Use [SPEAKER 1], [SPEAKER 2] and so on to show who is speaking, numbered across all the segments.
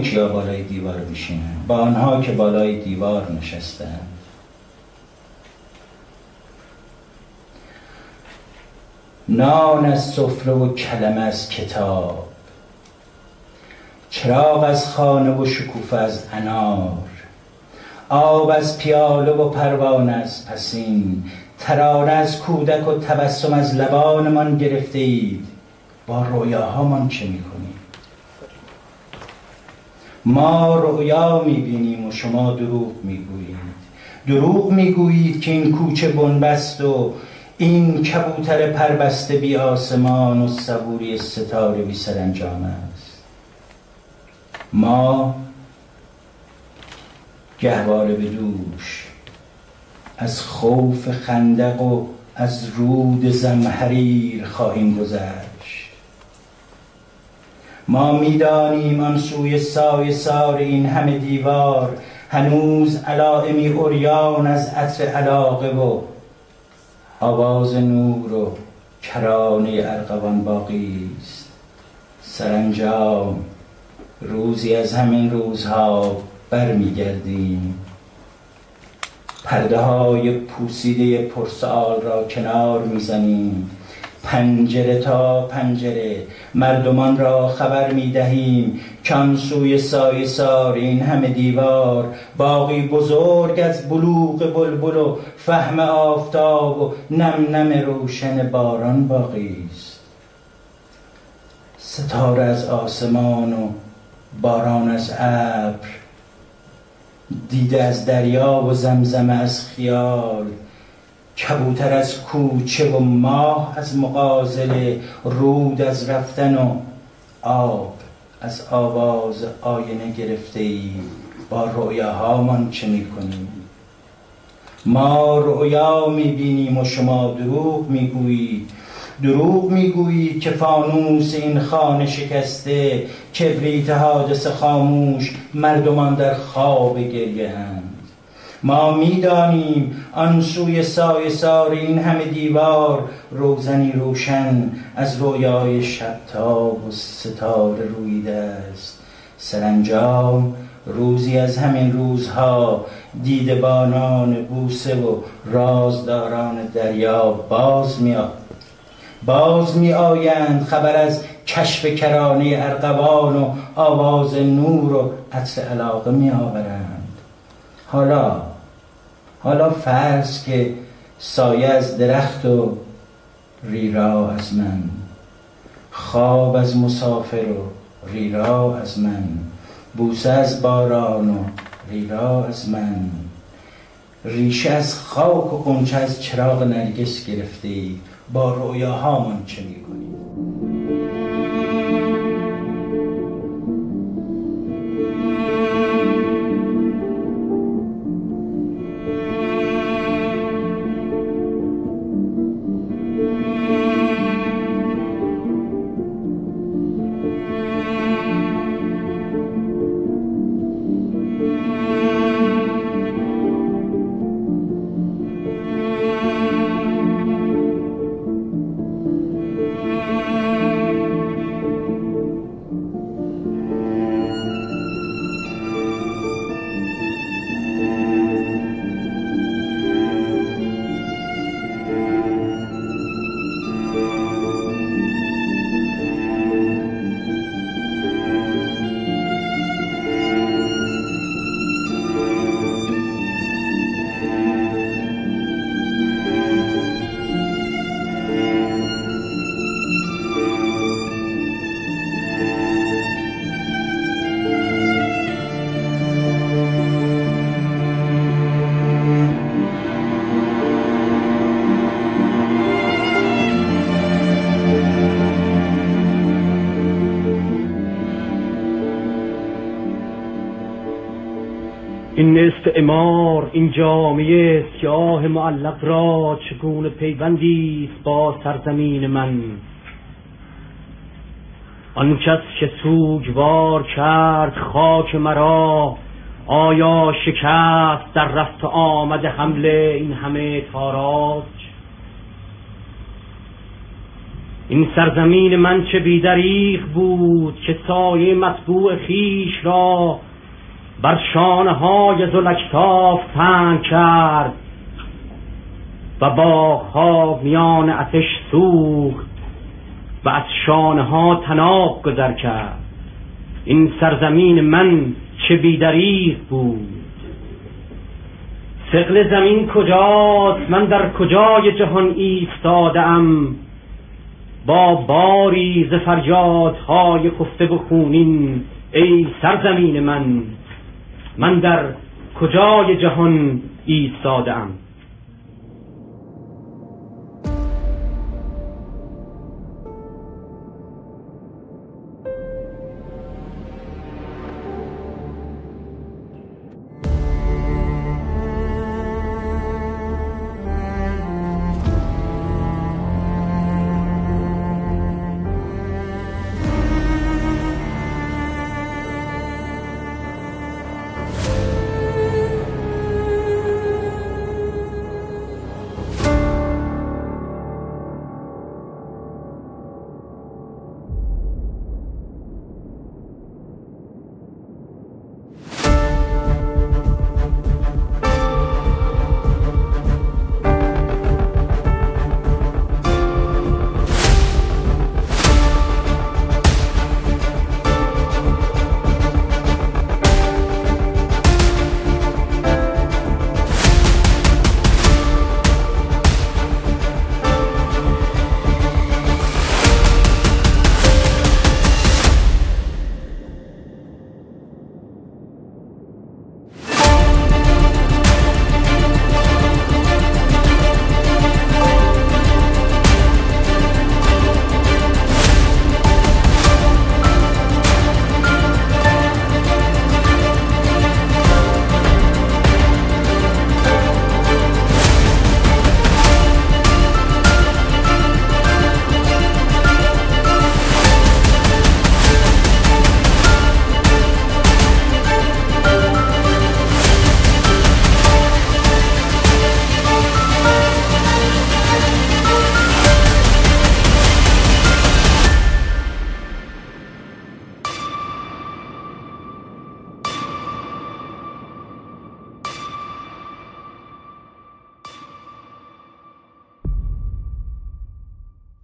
[SPEAKER 1] کیا بالای دیوار میشینن با آنها که بالای دیوار نشستن. نان از سفره و کلمه از کتاب. چراغ از خانه و شکوفه از انار. آب از پیاله و پروانه از پسین. ترانه از کودک و تبسم از لبانمان گرفته اید با رویاهامان چه می‌کنیم ما رویا می‌بینیم و شما دروغ می‌گویید. دروغ می‌گویید که این کوچه بنبست و این کبوتر پربسته بی آسمان و صبوری ستاره بی سرانجام است. ما گهواره به دوش از خوف خندق و از رود زمحریر خواهیم گذشت ما می‌دانیم آن سوی سای سار این همه دیوار هنوز علائمی اوریان از عطر علاقه و آواز نور و کرانه ارغوان باقی است. سرانجام روزی از همین روزها برمیگردیم. پرده های پوسیده پرسال را کنار می‌زنیم. پنجره تا پنجره مردمان را خبر می دهیم کان سوی سای سار این همه دیوار باقی بزرگ از بلوغ بلبل و فهم آفتاب و نم نم روشن باران باقی است. ستاره از آسمان و باران از ابر دیده از دریا و زمزم از خیال کبوتر از کوچه و ماه از مقازله رود از رفتن و آب از آواز آینه گرفته ای. با رویاهامان چه می‌کنیم؟ ما رویا می‌بینیم و شما دروغ می‌گویید دروغ می‌گویید که فانوس این خانه شکسته کبریت حادث خاموش مردمان در خواب گریه ما می‌دانیم آن سوی سای سار این همه دیوار روزنی روشن از رویای شبتاب و ستاره رویده است. سرانجام روزی از همین روزها دیدبانان بوسه و رازداران دریا باز می باز می آیند خبر از کشف کرانه ارقوان و آواز نور و عطر علاقه می آورند حالا حالا فرض که سایه از درخت و ریرا از من. خواب از مسافر و ریرا از من. بوسه از باران و ریرا از من. ریشه از خاک و قنچه از چراغ نرگس گرفته با رویاهامان چه می‌کنی
[SPEAKER 2] امار این جامعه سیاه معلق را چگونه پیوندی با سرزمین من؟ آن کس که سوگوار کرد خاک مرا آیا شکست در رفت آمد حمله این همه تاراج؟ این سرزمین من چه بیدریق بود که سایه مطبوع خیش را بر شانه های زلکتاف تنگ کرد و باغها میان اتش سوخت و از ها تناب گذر کرد. این سرزمین من چه بیدریق بود؟ سقل زمین کجاست؟ من در کجای جهان ایستادم؟ با باری ز فریادهای خفته و خونین ای سرزمین من من در کجای جهان ایستادم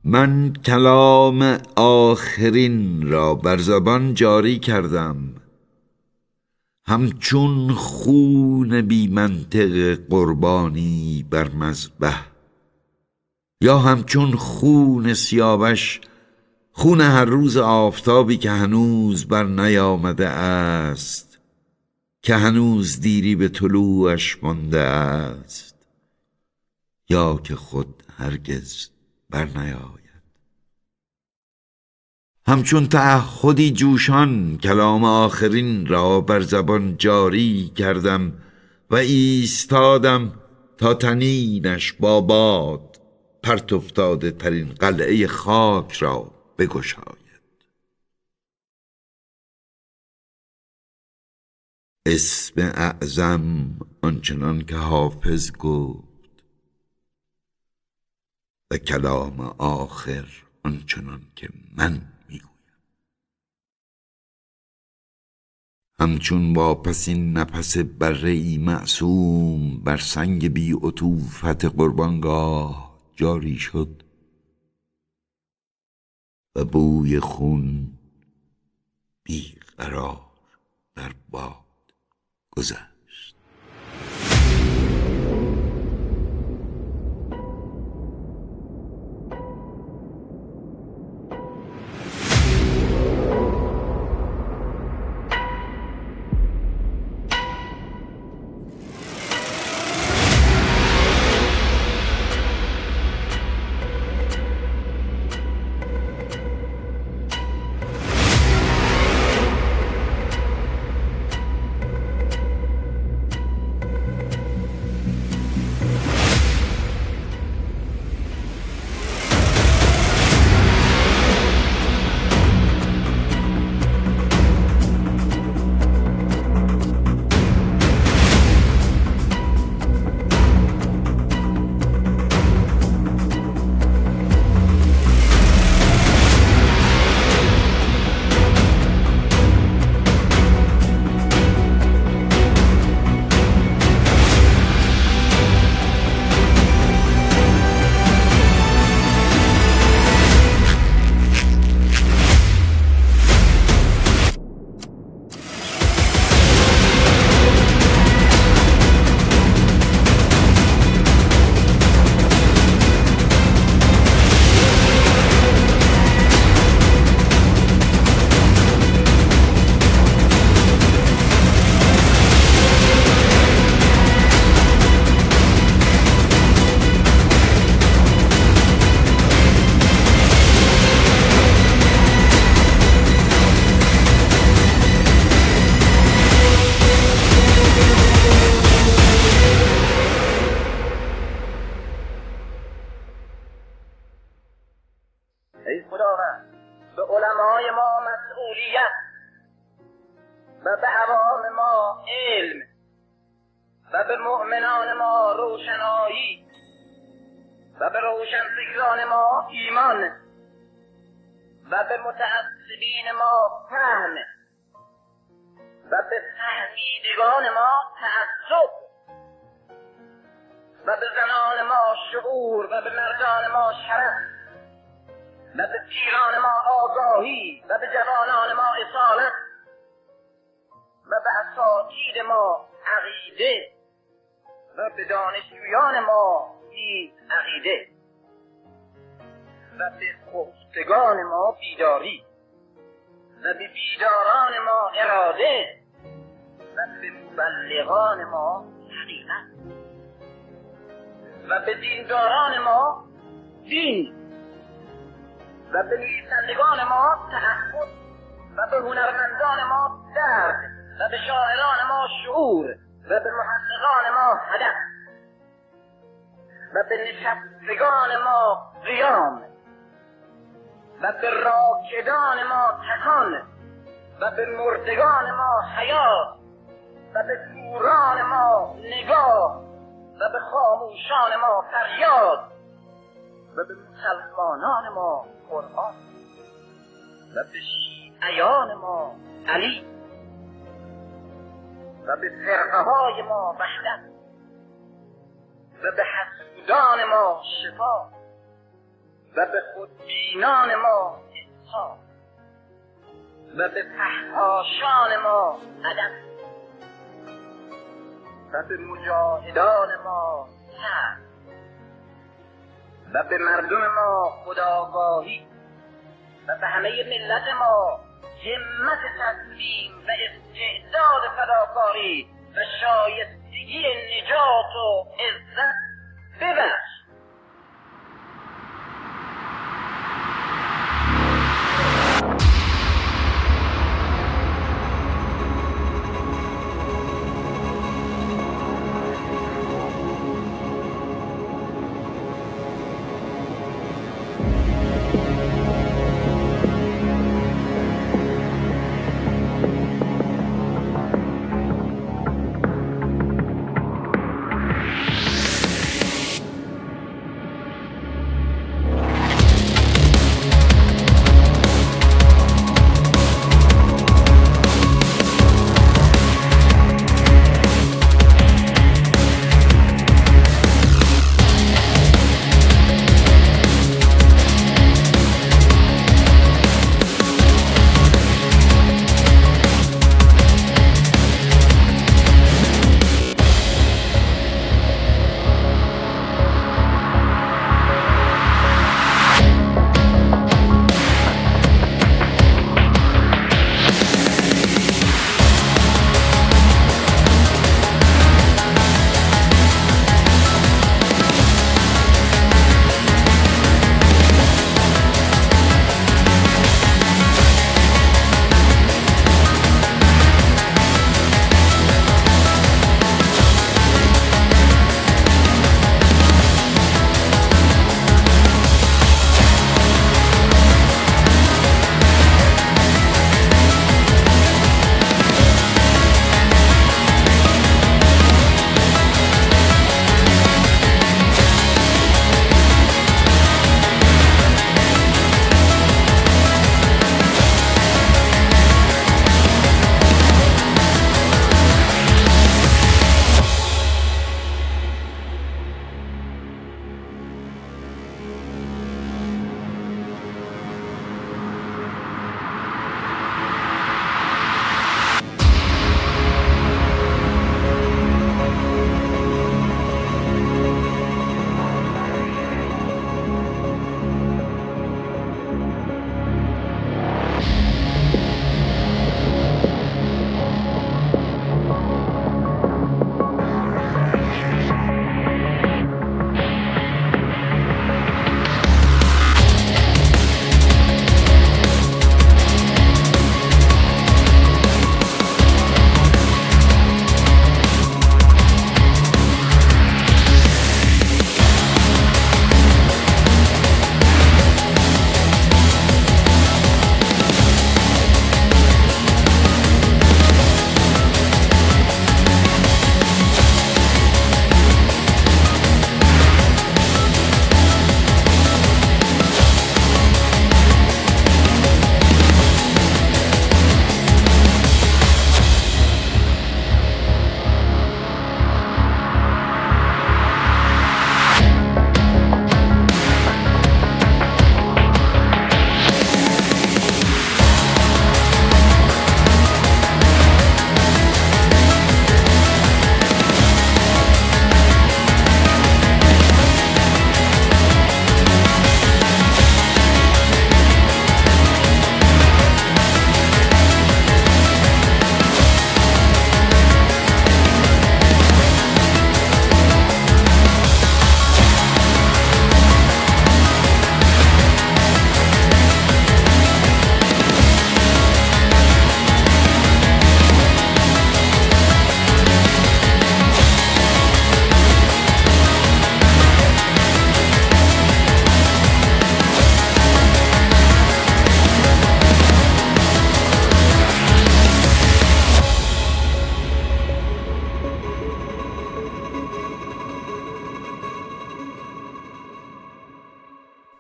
[SPEAKER 3] من کلام آخرین را بر زبان جاری کردم. همچون خون بی منطق قربانی بر مذبح یا همچون خون سیاوش خون هر روز آفتابی که هنوز بر نیامده است که هنوز دیری به طلوعش مانده است یا که خود هرگز بر نیاید همچون تعهدی جوشان کلام آخرین را بر زبان جاری کردم و ایستادم تا تنینش با باد پرت افتاده ترین قلعه خاک را بگشاید. اسم اعظم آنچنان که حافظ گفت و کلام آخر آنچنان که من همچون واپسین نفس بره ای معصوم بر سنگ بی عطوفت قربانگاه جاری شد و بوی خون بی قرار در باد گذشت.
[SPEAKER 4] فهم و به فهمیدگان ما تعصب و به زنان ما شعور و به مردان ما شرف و به پیران ما آگاهی و به جوانان ما اصالت و به اساتید ما عقیده و به دانشجویان ما نیز عقیده و به خفتگان ما بیداری. و به بیداران ما اراده و به مبلغان ما حقیقت. و به دینداران ما دین. و به نویسندگان ما تعهد و به هنرمندان ما درد. و به شاعران ما شعور. و به محققان ما هدف. و به نشستگان ما قیام. و به راکدان ما تکان و به مردگان ما حیات و به کوران ما نگاه و به خاموشان ما فریاد و به مسلمانان ما قرآن و به شیعیان ما علی و به فرقه های ما وحدت و به حسودان ما شفا و به خودبینان ما انصاف. و به فحاشان ما ادب و به مجاهدان ما سر و به مردم ما خداگاهی. و به همه ملت ما همت تسلیم و استعداد فداکاری و شایستگی نجات و عزت. ببخش.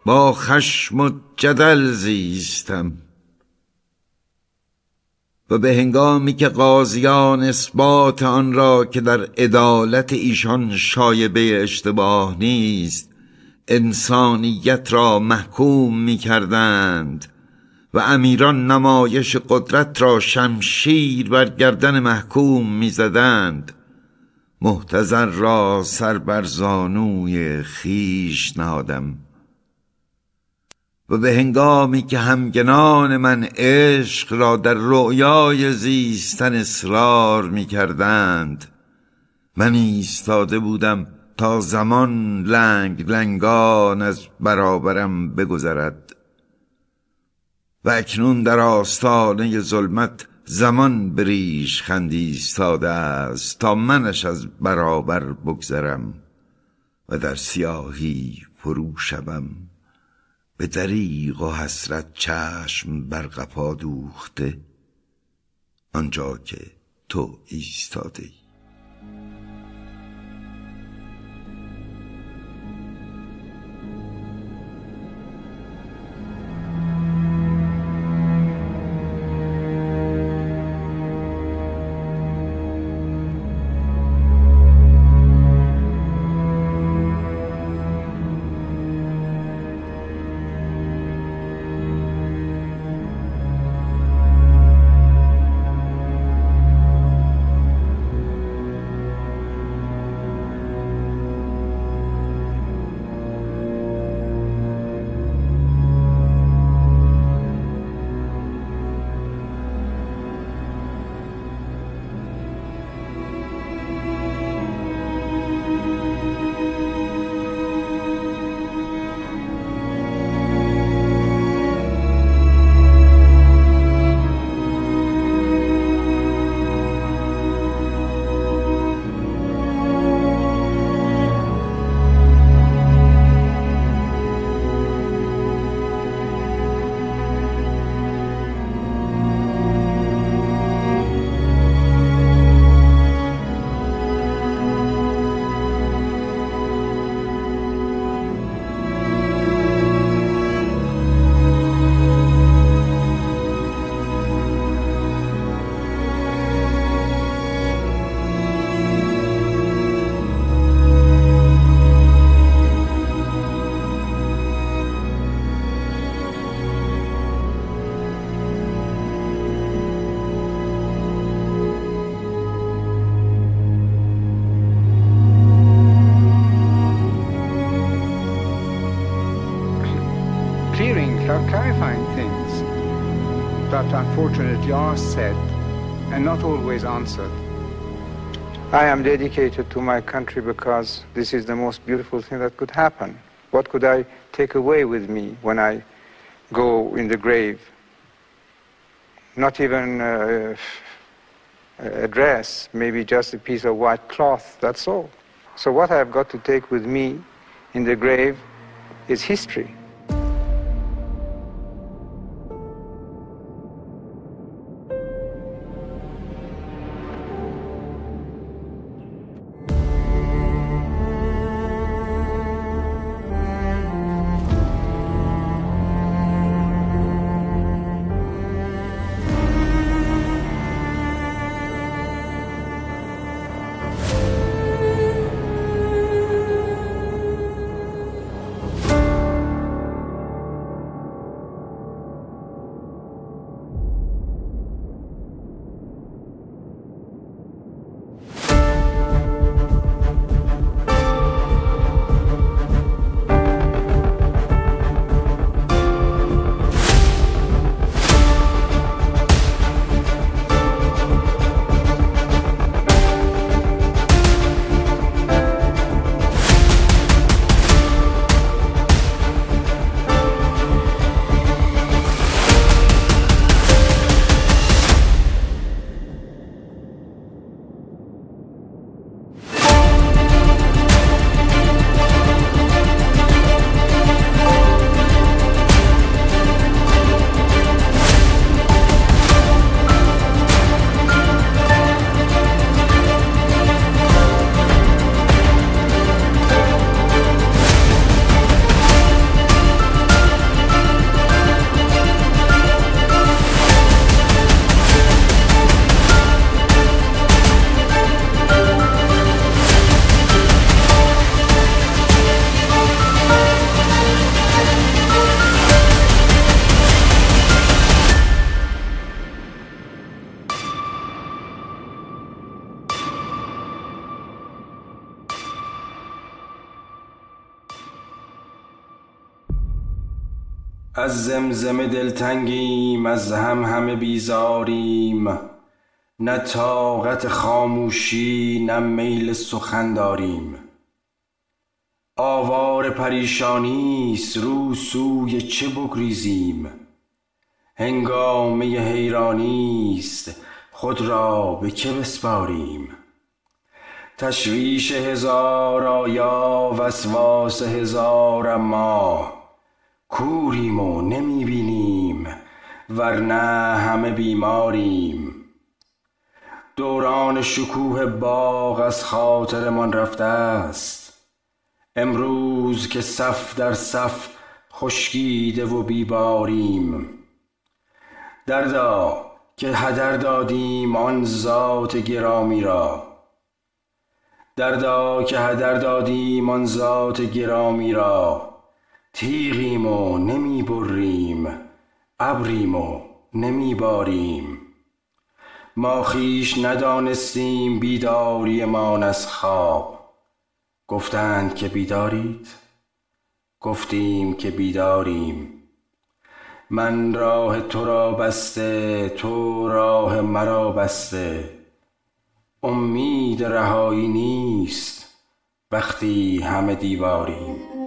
[SPEAKER 3] با خشم و جدل زیستم. و به هنگامی که قاضیان اثبات آن را که در عدالت ایشان شایبه اشتباه نیست انسانیت را محکوم می کردند و امیران نمایش قدرت را شمشیر بر گردن محکوم می زدند محتضر را سر بر زانوی خیش نهادم. و به هنگامی که همگنان من عشق را در رؤیای زیستن اصرار می کردند من ایستاده بودم تا زمان لنگ لنگان از برابرم بگذرد. و اکنون در آستانه ظلمت زمان بریش خندی ایستاده است تا منش از برابر بگذرم و در سیاهی فرو شوم. به دریغ و حسرت چشم بر قفا دوخته آنجا که تو ایستاده ای
[SPEAKER 5] are said and not always answered. I am dedicated to my country because this is the most beautiful thing that could happen. What could I take away with me when I go in the grave? Not even uh, a dress, maybe just a piece of white cloth, that's all. So what I've got to take with me in the grave is history.
[SPEAKER 6] زمزمه دلتنگیم از هم همه بیزاریم. نه طاقت خاموشی نه میل سخن داریم. آوار پریشانیست رو سوی چه بگریزیم؟ هنگامه حیرانیست خود را به که بسپاریم؟ تشویش هزار آیا وسواس هزار اما کوریم و نمی بینیم ورنه همه بیماریم. دوران شکوه باغ از خاطرمان رفته است. امروز که صف در صف خشکیده و بیباریم. دردا که هدر دادیم آن ذات گرامی را. دردا که هدر دادیم آن ذات گرامی را. تیغیم و نمی بریم ابریم و نمی باریم ما خیش ندانستیم بیداریمان از خواب. گفتند که بیدارید؟ گفتیم که بیداریم. من راه تو را بسته تو راه مرا بسته. امید رهایی نیست وقتی همه دیواریم.